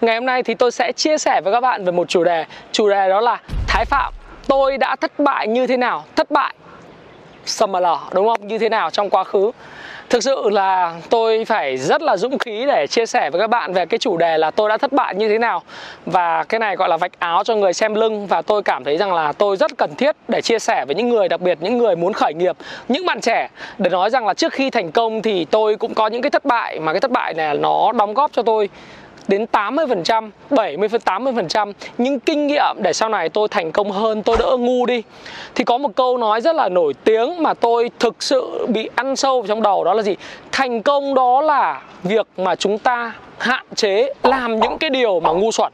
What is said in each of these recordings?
Ngày hôm nay thì tôi sẽ chia sẻ với các bạn về một chủ đề. Chủ đề đó là Thái Phạm. Tôi đã thất bại như thế nào? Thất bại SML đúng không? Như thế nào trong quá khứ? Thực sự là tôi phải rất là dũng khí để chia sẻ với các bạn về cái chủ đề là tôi đã thất bại như thế nào. Và cái này gọi là vạch áo cho người xem lưng. Và tôi cảm thấy rằng là tôi rất cần thiết để chia sẻ với những người, đặc biệt những người muốn khởi nghiệp, Những bạn trẻ. Để nói rằng là trước khi thành công thì tôi cũng có những cái thất bại. Mà cái thất bại này nó đóng góp cho tôi đến 80%, 70 80% những kinh nghiệm để sau này tôi thành công hơn, tôi đỡ ngu đi. Thì có một câu nói rất là nổi tiếng mà tôi thực sự bị ăn sâu vào trong đầu đó là gì? Thành công đó là việc mà chúng ta hạn chế làm những cái điều mà ngu xuẩn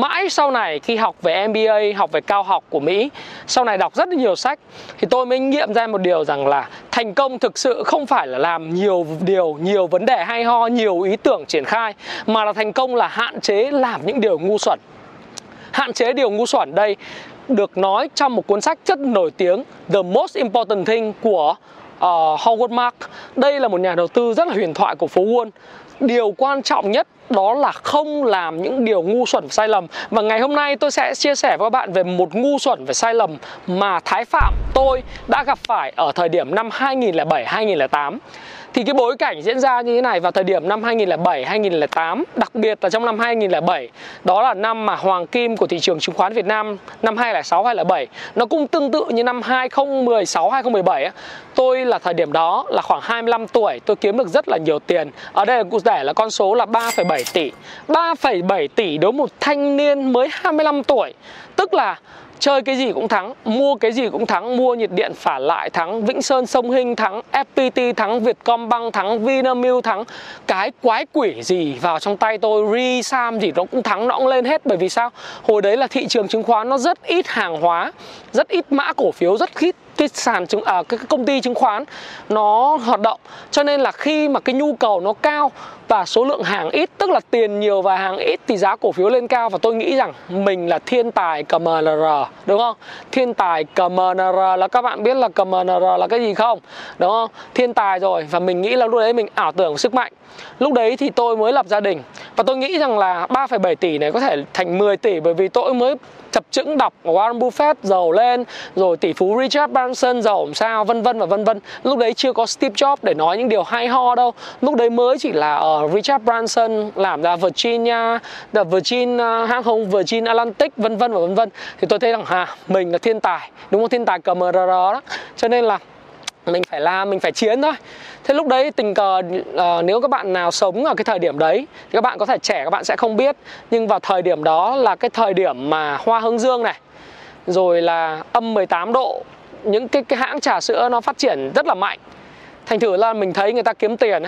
mãi sau này khi học về MBA, học về cao học của Mỹ, sau này đọc rất là nhiều sách thì tôi mới nghiệm ra một điều rằng là thành công thực sự không phải là làm nhiều điều, nhiều vấn đề hay ho, nhiều ý tưởng triển khai mà là thành công là hạn chế làm những điều ngu xuẩn. Hạn chế điều ngu xuẩn đây được nói trong một cuốn sách rất nổi tiếng The Most Important Thing của uh, Howard Mark. Đây là một nhà đầu tư rất là huyền thoại của phố Wall điều quan trọng nhất đó là không làm những điều ngu xuẩn sai lầm. Và ngày hôm nay tôi sẽ chia sẻ với các bạn về một ngu xuẩn về sai lầm mà Thái Phạm, tôi đã gặp phải ở thời điểm năm 2007 2008 thì cái bối cảnh diễn ra như thế này vào thời điểm năm 2007 2008 đặc biệt là trong năm 2007 đó là năm mà hoàng kim của thị trường chứng khoán Việt Nam năm 2006 2007 nó cũng tương tự như năm 2016 2017 tôi là thời điểm đó là khoảng 25 tuổi tôi kiếm được rất là nhiều tiền. Ở đây cụ thể là con số là 3,7 tỷ 3,7 tỷ đối một thanh niên mới 25 tuổi. Tức là chơi cái gì cũng thắng, mua cái gì cũng thắng, mua nhiệt điện phả lại thắng, vĩnh sơn sông hinh thắng fpt thắng, vietcombank thắng, vinamilk thắng. Cái quái quỷ gì vào trong tay tôi risam gì nó cũng thắng, nó cũng lên hết. Bởi vì sao? Hồi đấy là thị trường chứng khoán nó rất ít hàng hóa, rất ít mã cổ phiếu, rất ít cái sàn chứng à, cái công ty chứng khoán nó hoạt động. Cho nên là khi mà cái nhu cầu nó cao và số lượng hàng ít tức là tiền nhiều và hàng ít thì giá cổ phiếu lên cao. Và tôi nghĩ rằng mình là thiên tài CMNR đúng không? Thiên tài CMNR là các bạn biết là CMNR là cái gì không? Đúng không? Thiên tài rồi và mình nghĩ là lúc đấy mình ảo tưởng sức mạnh. Lúc đấy thì tôi mới lập gia đình. Và tôi nghĩ rằng là 3,7 tỷ này có thể thành 10 tỷ bởi vì tôi mới chập chững đọc Warren Buffett giàu lên rồi tỷ phú Richard Branson giàu làm sao vân vân và vân vân. Lúc đấy chưa có Steve Jobs để nói những điều hay ho đâu. Lúc đấy mới chỉ là ở uh, Richard Branson làm ra Virginia the Virgin uh, hãng không Virgin Atlantic vân vân và vân vân. Thì tôi thấy rằng hà mình là thiên tài đúng không? Thiên tài CMRR đó. Cho nên là mình phải làm mình phải chiến thôi. Thế lúc đấy tình cờ uh, nếu các bạn nào sống ở cái thời điểm đấy thì các bạn có thể trẻ các bạn sẽ không biết. Nhưng vào thời điểm đó là cái thời điểm mà hoa hướng dương này rồi là âm 18 độ những cái cái hãng trà sữa nó phát triển rất là mạnh. Thành thử là mình thấy người ta kiếm tiền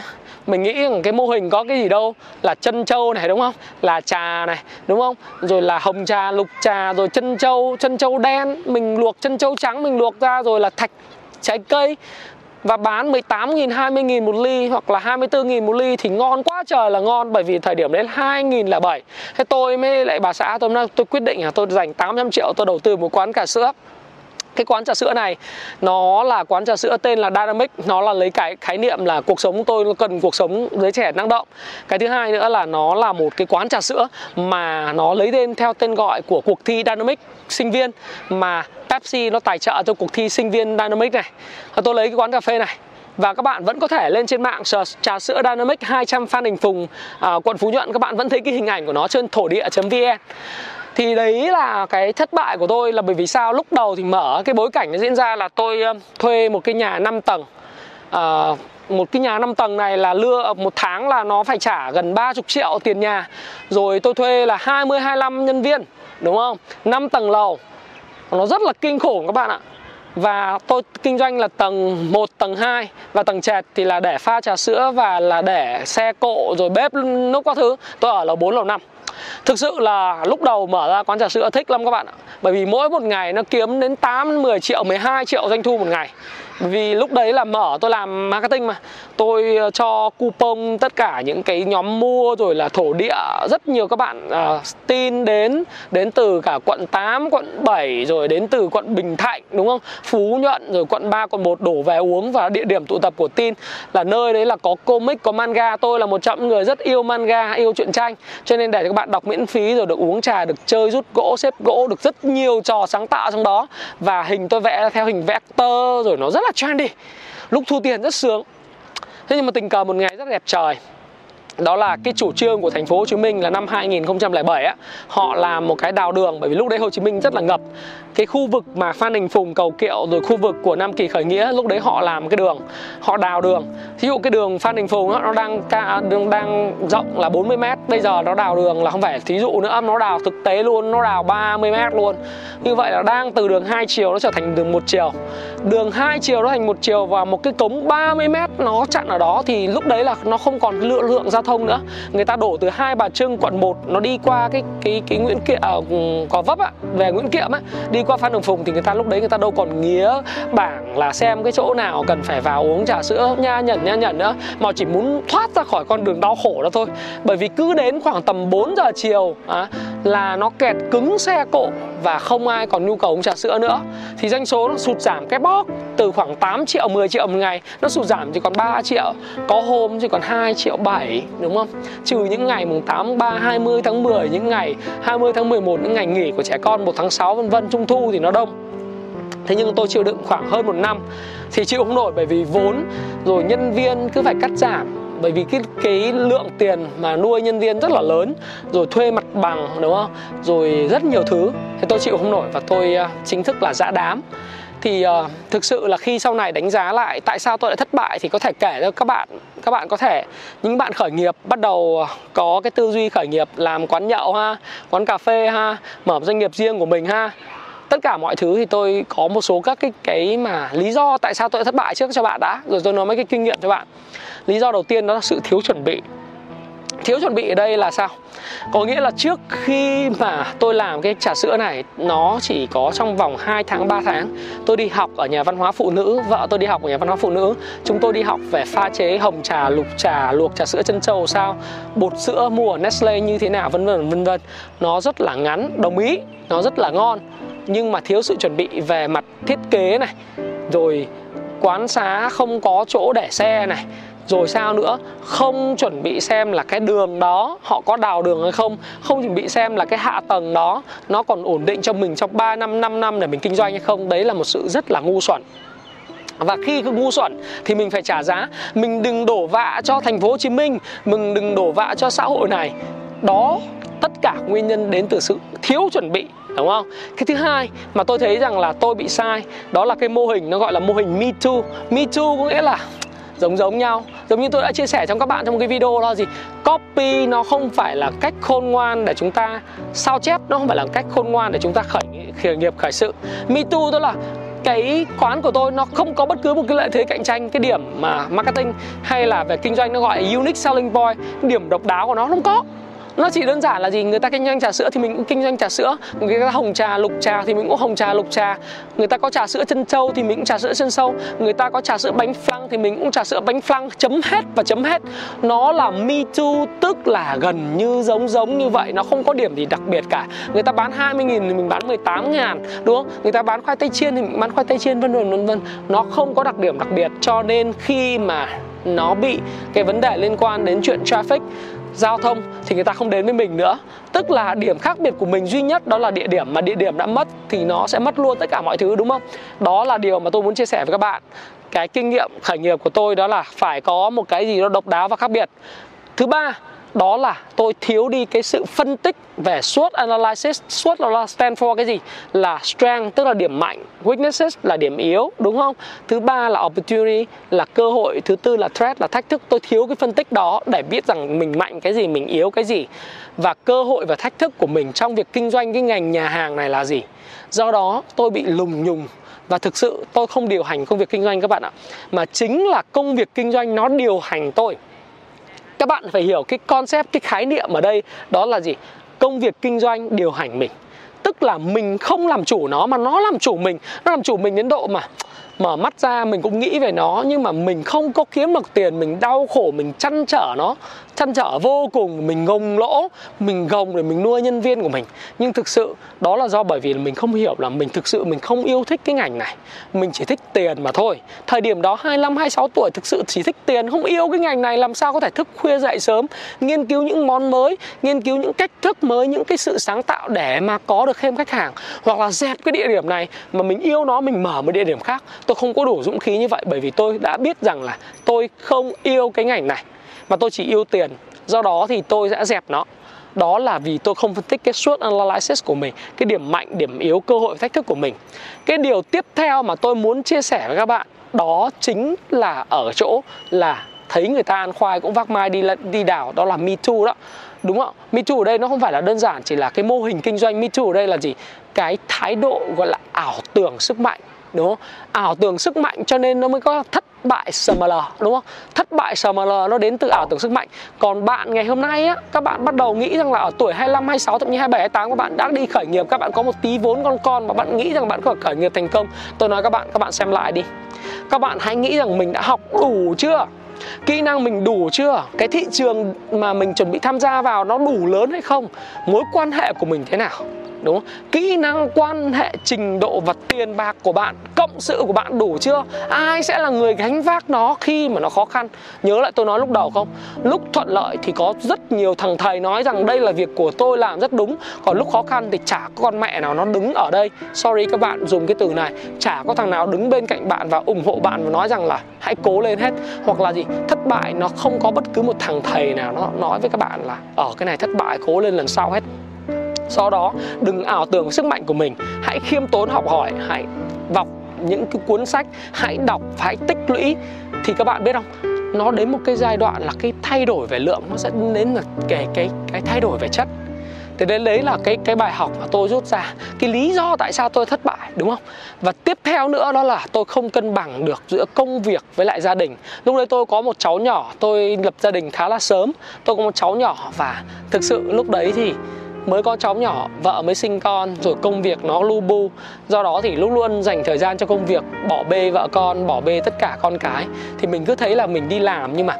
mình nghĩ rằng cái mô hình có cái gì đâu là chân trâu này đúng không? Là trà này đúng không? Rồi là hồng trà lục trà rồi chân trâu chân trâu đen mình luộc chân trâu trắng mình luộc ra rồi là thạch trái cây và bán 18.000, 20.000 một ly hoặc là 24.000 một ly thì ngon quá trời là ngon bởi vì thời điểm đấy là 2007 Thế tôi mới lại bà xã tôi nói tôi quyết định là tôi dành 800 triệu tôi đầu tư một quán cà sữa cái quán trà sữa này. Nó là quán trà sữa tên là Dynamic. Nó là lấy cái khái niệm là cuộc sống tôi cần cuộc sống giới trẻ năng động. Cái thứ hai nữa là nó là một cái quán trà sữa mà nó lấy tên theo tên gọi của cuộc thi Dynamic sinh viên mà Pepsi nó tài trợ cho cuộc thi sinh viên Dynamic này. Tôi lấy cái quán cà phê này. Và các bạn vẫn có thể lên trên mạng search trà sữa Dynamic 200 Phan Đình Phùng à, quận Phú Nhuận. Các bạn vẫn thấy cái hình ảnh của nó trên thổ địa.vn thì đấy là cái thất bại của tôi là bởi vì sao? Lúc đầu thì mở cái bối cảnh nó diễn ra là tôi ờ, thuê một cái nhà 5 tầng. À, một cái nhà 5 tầng này là lưa ờ, một tháng là nó phải trả gần 30 triệu tiền nhà. Rồi tôi thuê là 20 25 nhân viên đúng không? 5 tầng lầu. Nó rất là kinh khủng các bạn ạ. Và tôi kinh doanh là tầng 1, tầng 2 và tầng trệt thì là để pha trà sữa và là để xe cộ rồi bếp núc các thứ. Tôi ở lầu 4 lầu 5 Thực sự là lúc đầu mở ra quán trà sữa thích lắm các bạn ạ. Bởi vì mỗi một ngày nó kiếm đến 8, 10 triệu, 12 triệu doanh thu một ngày vì lúc đấy là mở tôi làm marketing mà. Tôi ờ, cho coupon tất cả những cái nhóm mua rồi là thổ địa rất nhiều các bạn uh, tin đến đến từ cả quận 8, quận 7 rồi đến từ quận Bình Thạnh đúng không? Phú Nhuận rồi quận 3, quận 1 đổ về uống và địa điểm tụ tập của tin. Là nơi đấy là có comic có manga. Tôi là một trong người rất yêu manga yêu truyện tranh. Cho nên để cho các bạn đọc miễn phí rồi được uống trà được chơi rút gỗ xếp gỗ được rất nhiều trò sáng tạo trong đó. Và hình tôi vẽ theo hình vector rồi nó rất là là trendy lúc thu tiền rất sướng. Thế nhưng mà tình cờ một ngày rất đẹp trời đó là cái chủ trương của thành phố Hồ Chí Minh là năm 2007 á. Họ làm một cái đào đường bởi vì lúc đấy Hồ Chí Minh rất là ngập. Cái khu vực mà Phan Đình Phùng cầu kiệu rồi khu vực của Nam Kỳ khởi nghĩa lúc đấy họ làm cái đường họ đào đường. Thí dụ cái đường Phan Đình Phùng đó, nó đang đường đang rộng là 40 mét bây giờ nó đào đường là không phải thí dụ nữa nó đào thực tế luôn nó đào 30 mét luôn. Như vậy là đang từ đường hai chiều nó trở thành đường một chiều. Đường hai chiều nó thành một chiều và một cái cống 30 mét nó chặn ở đó thì lúc đấy là nó không còn lượng lượng giao thông nữa. Người ta đổ từ hai bà trưng quận 1 nó đi qua cái cái cái nguyễn kiệm ở à, gò vấp á về nguyễn kiệm á đi qua phan Đồng phùng thì người ta lúc đấy người ta đâu còn nghía bảng là xem cái chỗ nào cần phải vào uống trà sữa nha nhẩn nha nhẩn nữa mà chỉ muốn thoát ra khỏi con đường đau khổ đó thôi. Bởi vì cứ đến khoảng tầm 4 giờ chiều á là nó kẹt cứng xe cộ và không ai còn nhu cầu uống trà sữa nữa. Thì doanh số nó sụt giảm cái bóp từ khoảng 8 triệu 10 triệu một ngày, nó sụt giảm chỉ còn 3 triệu, có hôm chỉ còn 2 triệu 7 đúng không? Trừ những ngày mùng 8 3 20 tháng 10 những ngày 20 tháng 11 những ngày nghỉ của trẻ con 1 tháng 6 vân vân, trung thu thì nó đông. Thế nhưng tôi chịu đựng khoảng hơn một năm, thì chịu không nổi bởi vì vốn, rồi nhân viên cứ phải cắt giảm bởi vì cái cái lượng tiền mà nuôi nhân viên rất là lớn rồi thuê mặt bằng đúng không? Rồi rất nhiều thứ. Thì tôi chịu không nổi và tôi uh, chính thức là dã đám. Thì uh, thực sự là khi sau này đánh giá lại tại sao tôi lại thất bại thì có thể kể cho các bạn các bạn có thể. Những bạn khởi nghiệp bắt đầu à, có cái tư duy khởi nghiệp làm quán nhậu ha quán cà phê ha mở doanh nghiệp riêng của mình ha tất cả mọi thứ thì tôi có một số các cái cái mà lý do tại sao tôi thất bại trước cho bạn đã. Rồi tôi nói mấy cái kinh nghiệm cho bạn. Lý do đầu tiên đó là sự thiếu chuẩn bị. Thiếu chuẩn bị ở đây là sao? Có nghĩa là trước khi mà tôi làm cái trà sữa này, nó chỉ có trong vòng 2 tháng 3 tháng, tôi đi học ở nhà văn hóa phụ nữ. Vợ tôi đi học ở nhà văn hóa phụ nữ. Chúng tôi đi học về pha chế hồng trà, lục trà, luộc trà sữa chân trâu sao? Bột sữa mua ở Nestle như thế nào, vân vân vân vân. Nó rất là ngắn, đồng ý. Nó rất là ngon nhưng mà thiếu sự chuẩn bị về mặt thiết kế này, rồi quán xá không có chỗ để xe này, rồi sao nữa? Không chuẩn bị xem là cái đường đó họ có đào đường hay không không chuẩn bị xem là cái hạ tầng đó nó còn ổn định cho mình trong 3 năm 5 năm để mình kinh doanh hay không. Đấy là một sự rất là ngu xuẩn. Và khi cứ ngu xuẩn thì mình phải trả giá. Mình đừng đổ vạ cho thành phố Hồ Chí Minh, mình đừng đổ vạ cho xã hội này. Đó, tất cả nguyên nhân đến từ sự thiếu chuẩn bị đúng không? Cái thứ hai mà tôi thấy rằng là tôi bị sai, đó là cái mô hình nó gọi là mô hình me too. Me too có nghĩa là giống giống nhau. Giống như tôi đã chia sẻ trong các bạn trong một cái video đó, gì copy nó không phải là cách khôn ngoan để chúng ta sao chép, nó không phải là cách khôn ngoan để chúng ta khởi khởi nghiệp, khởi sự. Me too tức là cái quán của tôi nó không có bất cứ một cái lợi thế cạnh tranh, cái điểm mà marketing hay là về kinh doanh nó gọi là unique selling point, điểm độc đáo của nó không có nó chỉ đơn giản là gì? Người ta kinh doanh trà sữa thì mình cũng kinh doanh trà sữa. Người ta hồng trà, lục trà thì mình cũng hồng trà, lục trà. Người ta có trà sữa chân trâu thì mình cũng trà sữa chân sâu. Người ta có trà sữa bánh flan thì mình cũng trà sữa bánh flan. Chấm hết và chấm hết. Nó là me too, tức là gần như giống giống như vậy. Nó không có điểm gì đặc biệt cả. Người ta bán 20 nghìn thì mình bán 18 ngàn, đúng không? Người ta bán khoai tây chiên thì mình bán khoai tây chiên, vân vân vân vân. Nó không có đặc điểm đặc biệt. Cho nên khi mà nó bị cái vấn đề liên quan đến chuyện traffic giao thông thì người ta không đến với mình nữa. Tức là điểm khác biệt của mình duy nhất đó là địa điểm mà địa điểm đã mất thì nó sẽ mất luôn tất cả mọi thứ, đúng không? Đó là điều mà tôi muốn chia sẻ với các bạn. Cái kinh nghiệm, khởi nghiệp của tôi đó là phải có một cái gì đó độc đáo và khác biệt. Thứ ba đó là tôi thiếu đi cái sự phân tích về SWOT analysis. SWOT là stand for cái gì? Là strength, tức là điểm mạnh. Weaknesses là điểm yếu, đúng không? Thứ ba là opportunity, là cơ hội. Thứ tư là threat, là thách thức. Tôi thiếu cái phân tích đó để biết rằng mình mạnh cái gì, mình yếu cái gì. Và cơ hội và thách thức của mình trong việc kinh doanh cái ngành nhà hàng này là gì? Do đó tôi bị lùng nhùng. Và thực sự tôi không điều hành công việc kinh doanh các bạn ạ. Mà chính là công việc kinh doanh nó điều hành tôi các bạn phải hiểu cái concept, cái khái niệm ở đây đó là gì? Công việc kinh doanh điều hành mình. Tức là mình không làm chủ nó mà nó làm chủ mình. Nó làm chủ mình đến độ mà mở mắt ra, mình cũng nghĩ về nó, nhưng mà mình không có kiếm được tiền, mình đau khổ, mình chăn trở nó chăn trở vô cùng, mình gồng lỗ, mình gồng để mình nuôi nhân viên của mình. Nhưng thực sự, đó là do bởi vì mình không hiểu là mình thực sự mình không yêu thích cái ngành này. Mình chỉ thích tiền mà thôi. Thời điểm đó 25 26 tuổi thực sự chỉ thích tiền, không yêu cái ngành này, làm sao có thể thức khuya dậy sớm, nghiên cứu những món mới, nghiên cứu những cách thức mới, những cái sự sáng tạo để mà có được thêm khách hàng, hoặc là dẹp cái địa điểm này mà mình yêu nó, mình mở một địa điểm khác. Tôi không có đủ dũng khí như vậy bởi vì tôi đã biết rằng là tôi không yêu cái ngành này mà tôi chỉ yêu tiền. Do đó thì tôi sẽ dẹp nó. Đó là vì tôi không phân tích cái suốt analysis của mình, cái điểm mạnh, điểm yếu, cơ hội thách thức của mình. Cái điều tiếp theo mà tôi muốn chia sẻ với các bạn, đó chính là ở chỗ là thấy người ta ăn khoai cũng vác mai đi đi đảo đó là me too đó. Đúng không? Me too ở đây nó không phải là đơn giản chỉ là cái mô hình kinh doanh. Me too ở đây là gì? Cái thái độ gọi là ảo tưởng sức mạnh. Đúng không? Ảo tưởng sức mạnh cho nên nó mới có thất bại SML đúng không? Thất bại SML nó đến từ ảo tưởng sức mạnh. Còn bạn ngày hôm nay á, các bạn bắt đầu nghĩ rằng là ở tuổi 25 26 thậm chí 27 28 các bạn đã đi khởi nghiệp. Các bạn có một tí vốn con con mà bạn nghĩ rằng bạn có thể khởi nghiệp thành công. Tôi nói các bạn các bạn xem lại đi. Các bạn hãy nghĩ rằng mình đã học đủ chưa? Kỹ năng mình đủ chưa? Cái thị trường mà mình chuẩn bị tham gia vào nó đủ lớn hay không? Mối quan hệ của mình thế nào? Đúng không? Kỹ năng quan hệ trình độ và tiền bạc của bạn, cộng sự của bạn đủ chưa? Ai sẽ là người gánh vác nó khi mà nó khó khăn? Nhớ lại tôi nói lúc đầu không? Lúc thuận lợi thì có rất nhiều thằng thầy nói rằng đây là việc của tôi làm rất đúng, còn lúc khó khăn thì chả có con mẹ nào nó đứng ở đây. Sorry các bạn dùng cái từ này, chả có thằng nào đứng bên cạnh bạn và ủng hộ bạn và nói rằng là hãy cố lên hết hoặc là gì thất bại nó không có bất cứ một thằng thầy nào nó nói với các bạn là ở cái này thất bại cố lên lần sau hết do đó, đừng ảo tưởng sức mạnh của mình. Hãy khiêm tốn học hỏi, hãy đọc những cái cuốn sách, hãy đọc, hãy tích lũy. Thì các bạn biết không? Nó đến một cái giai đoạn là cái thay đổi về lượng, nó sẽ đến là cái cái cái thay đổi về chất. Thì đến đấy là cái cái bài học mà tôi rút ra. Cái lý do tại sao tôi thất bại, đúng không? Và tiếp theo nữa đó là tôi không cân bằng được giữa công việc với lại gia đình. Lúc đấy tôi có một cháu nhỏ, tôi lập gia đình khá là sớm. Tôi có một cháu nhỏ và thực sự lúc đấy thì mới có cháu nhỏ, vợ mới sinh con, rồi công việc nó lu bu. Do đó thì lúc luôn dành thời gian cho công việc, bỏ bê vợ con, bỏ bê tất cả con cái. Thì mình cứ thấy là mình đi làm nhưng mà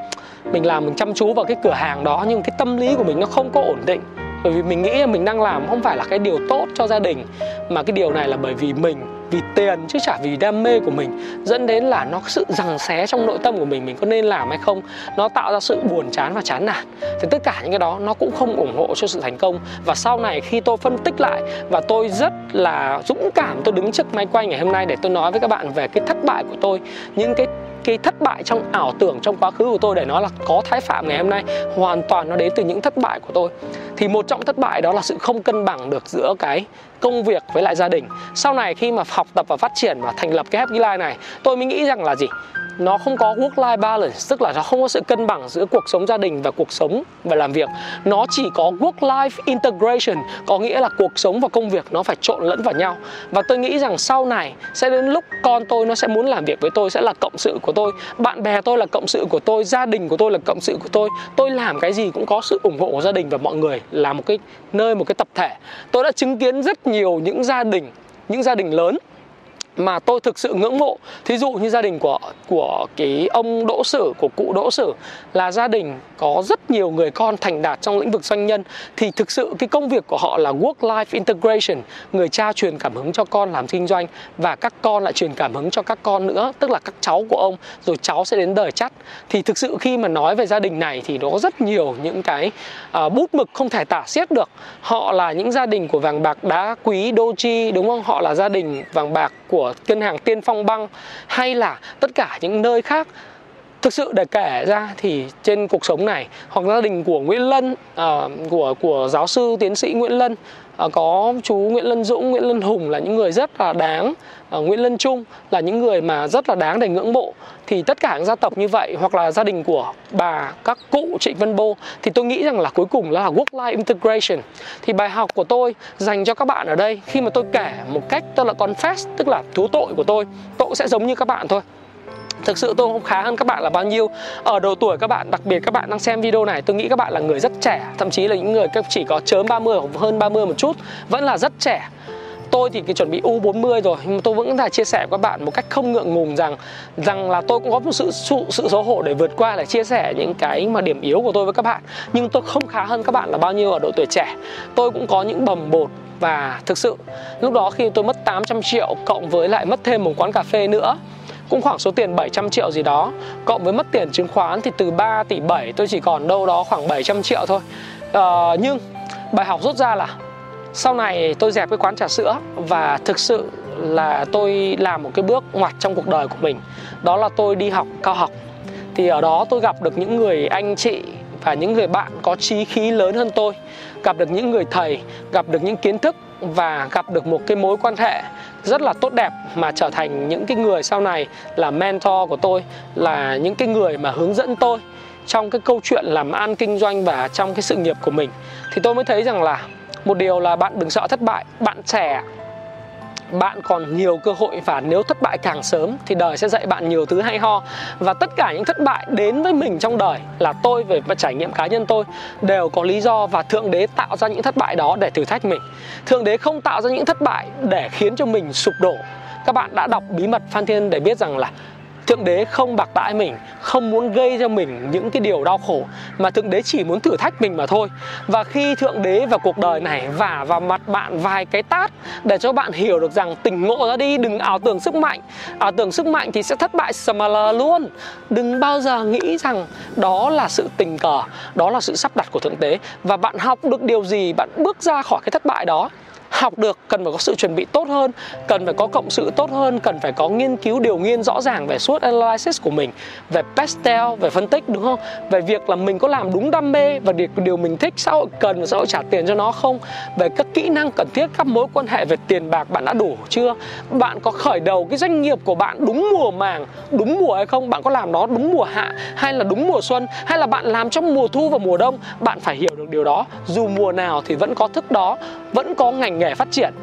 mình làm mình chăm chú vào cái cửa hàng đó, nhưng cái tâm lý của mình nó không có ổn định. Bởi vì mình nghĩ là mình đang làm không phải là cái điều tốt cho gia đình, mà cái điều này là bởi vì mình vì tiền chứ chả vì đam mê của mình, dẫn đến là nó sự rằng xé trong nội tâm của mình mình có nên làm hay không? Nó tạo ra sự buồn chán và chán nản. Thì tất cả những cái đó nó cũng không ủng hộ cho sự thành công. Và sau này khi tôi phân tích lại và tôi rất là dũng cảm tôi đứng trước máy quay ngày hôm nay để tôi nói với các bạn về cái thất bại của tôi, những cái cái thất bại trong ảo tưởng trong quá khứ của tôi để nói là có thái phạm ngày hôm nay, hoàn toàn nó đến từ những thất bại của tôi. Thì một trong thất bại đó là sự không cân bằng được giữa cái công việc với lại gia đình. Sau này khi mà học tập và phát triển và thành lập cái Happy Life này, tôi mới nghĩ rằng là gì? Nó không có work life balance, tức là nó không có sự cân bằng giữa cuộc sống gia đình và cuộc sống và làm việc. Nó chỉ có work life integration, có nghĩa là cuộc sống và công việc nó phải trộn lẫn vào nhau. Và tôi nghĩ rằng sau này, sẽ đến lúc con tôi nó sẽ muốn làm việc với tôi sẽ là cộng sự của tôi bạn bè tôi là cộng sự của tôi, gia đình của tôi là cộng sự của tôi. Tôi làm cái gì cũng có sự ủng hộ của gia đình và mọi người là một cái nơi, một cái tập thể. Tôi đã chứng kiến rất nhiều những gia đình, những gia đình lớn mà tôi thực sự ngưỡng mộ. Thí dụ như gia đình của của cái ông đỗ sử của cụ đỗ sử là gia đình có rất nhiều người con thành đạt trong lĩnh vực doanh nhân thì thực sự cái công việc của họ là work life integration người cha truyền cảm hứng cho con làm kinh doanh và các con lại truyền cảm hứng cho các con nữa tức là các cháu của ông rồi cháu sẽ đến đời chắt. Thì thực sự khi mà nói về gia đình này thì nó có rất nhiều những cái uh, bút mực không thể tả xiết được. Họ là những gia đình của vàng bạc đá quý doji đúng không? Họ là gia đình vàng bạc của ngân hàng Tiên Phong Băng hay là tất cả những nơi khác. Thực sự để kể ra thì trên cuộc sống này hoặc gia đình của Nguyễn Lân uh, của của giáo sư tiến sĩ Nguyễn Lân À, có chú Nguyễn Lân Dũng, Nguyễn Lân Hùng là những người rất là đáng à, Nguyễn Lân Trung là những người mà rất là đáng để ngưỡng mộ. Thì tất cả những gia tộc như vậy hoặc là gia đình của bà các cụ Trịnh Vân Bô thì tôi nghĩ rằng là cuối cùng là work life integration. Thì bài học của tôi dành cho các bạn ở đây khi mà tôi kể một cách tức là confess tức là thú tội của tôi tôi sẽ giống như các bạn thôi. Thực sự tôi không khá hơn các bạn là bao nhiêu. Ở độ tuổi các bạn, đặc biệt các bạn đang xem video này Tôi nghĩ các bạn là người rất trẻ Thậm chí là những người chỉ có chớm 30 hoặc hơn 30 một chút Vẫn là rất trẻ. Tôi thì chuẩn bị U40 rồi nhưng mà tôi vẫn là chia sẻ với các bạn một cách không ngượng ngùng rằng rằng là tôi cũng có một sự sự, sự xấu hổ để vượt qua để chia sẻ những cái mà điểm yếu của tôi với các bạn. Nhưng tôi không khá hơn các bạn là bao nhiêu ở độ tuổi trẻ. Tôi cũng có những bầm bột và thực sự lúc đó khi tôi mất 800 triệu cộng với lại mất thêm một quán cà phê nữa cũng khoảng số tiền 700 triệu gì đó. Cộng với mất tiền chứng khoán thì từ 3 tỷ 7 tôi chỉ còn đâu đó khoảng 700 triệu thôi. À, nhưng bài học rút ra là sau này tôi dẹp cái quán trà sữa và thực sự là tôi làm một cái bước ngoặt trong cuộc đời của mình. Đó là tôi đi học cao học. Thì ở đó tôi gặp được những người anh chị và những người bạn có trí khí lớn hơn tôi. Gặp được những người thầy gặp được những kiến thức và gặp được một cái mối quan hệ rất là tốt đẹp mà trở thành những cái người sau này là mentor của tôi, là những cái người mà hướng dẫn tôi trong cái câu chuyện làm ăn, kinh doanh và trong cái sự nghiệp của mình. Thì tôi mới thấy rằng là một điều là bạn đừng sợ thất bại, bạn trẻ bạn còn nhiều cơ hội và nếu thất bại càng sớm thì đời sẽ dạy bạn nhiều thứ hay ho. Và tất cả những thất bại đến với mình trong đời là tôi về và trải nghiệm cá nhân tôi đều có lý do và thượng đế tạo ra những thất bại đó để thử thách mình. Thượng đế không tạo ra những thất bại để khiến cho mình sụp đổ. Các bạn đã đọc bí mật phan thiên để biết rằng là thượng đế không bạc đãi mình, không muốn gây cho mình những cái điều đau khổ, mà thượng đế chỉ muốn thử thách mình mà thôi. Và khi thượng đế vào cuộc đời này vả vào mặt bạn vài cái tát để cho bạn hiểu được rằng tỉnh ngộ ra đi, đừng ảo tưởng sức mạnh. Ảo tưởng sức mạnh thì sẽ thất bại smaller luôn. Đừng bao giờ nghĩ rằng đó là sự tình cờ, đó là sự sắp đặt của thượng đế. Và bạn học được điều gì, bạn bước ra khỏi cái thất bại đó học được cần phải có sự chuẩn bị tốt hơn cần phải có cộng sự tốt hơn cần phải có nghiên cứu điều nghiên rõ ràng về suốt analysis của mình về pastel về phân tích đúng không? Về việc là mình có làm đúng đam mê và điều, điều mình thích xã hội cần và xã hội trả tiền cho nó không? Về các kỹ năng cần thiết các mối quan hệ về tiền bạc bạn đã đủ chưa? Bạn có khởi đầu cái doanh nghiệp của bạn đúng mùa màng đúng mùa hay không? Bạn có làm nó đúng mùa hạ hay là đúng mùa xuân? Hay là bạn làm trong mùa thu và mùa đông? Bạn phải hiểu được điều đó. Dù mùa nào thì vẫn có thức đó, vẫn có ngành nghề phát triển.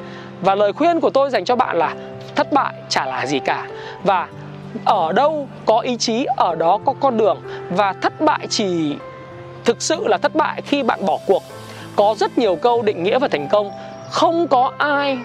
Và lời khuyên của tôi dành cho bạn là thất bại chả là gì cả. Và ở đâu có ý chí, ở đó có con đường. Và thất bại chỉ thực sự là thất bại khi bạn bỏ cuộc. Có rất nhiều câu định nghĩa về thành công. Không có ai,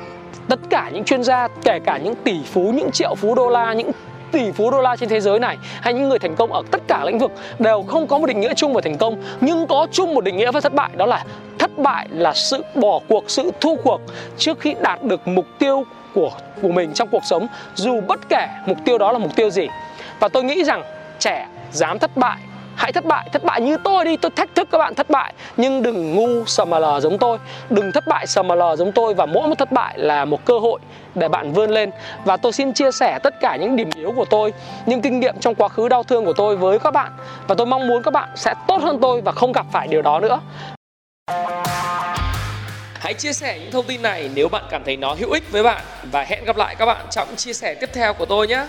tất cả những chuyên gia, kể cả những tỷ phú, những triệu phú đô la, những tỷ phú đô la trên thế giới này hay những người thành công ở tất cả lĩnh vực đều không có một định nghĩa chung về thành công, nhưng có chung một định nghĩa về thất bại, đó là thất bại là sự bỏ cuộc, sự thu cuộc trước khi đạt được mục tiêu của của mình trong cuộc sống, dù bất kể mục tiêu đó là mục tiêu gì. Và tôi nghĩ rằng trẻ dám thất bại hãy thất bại thất bại như tôi đi, tôi thách thức các bạn thất bại. Nhưng đừng ngu sml giống tôi. Đừng thất bại sml giống tôi và mỗi một thất bại là một cơ hội để bạn vươn lên. Và tôi xin chia sẻ tất cả những điểm yếu của tôi, những kinh nghiệm trong quá khứ đau thương của tôi với các bạn. Và tôi mong muốn các bạn sẽ tốt hơn tôi và không gặp phải điều đó nữa. Hãy chia sẻ những thông tin này nếu bạn cảm thấy nó hữu ích với bạn. Và hẹn gặp lại các bạn trong chia sẻ tiếp theo của tôi nhé.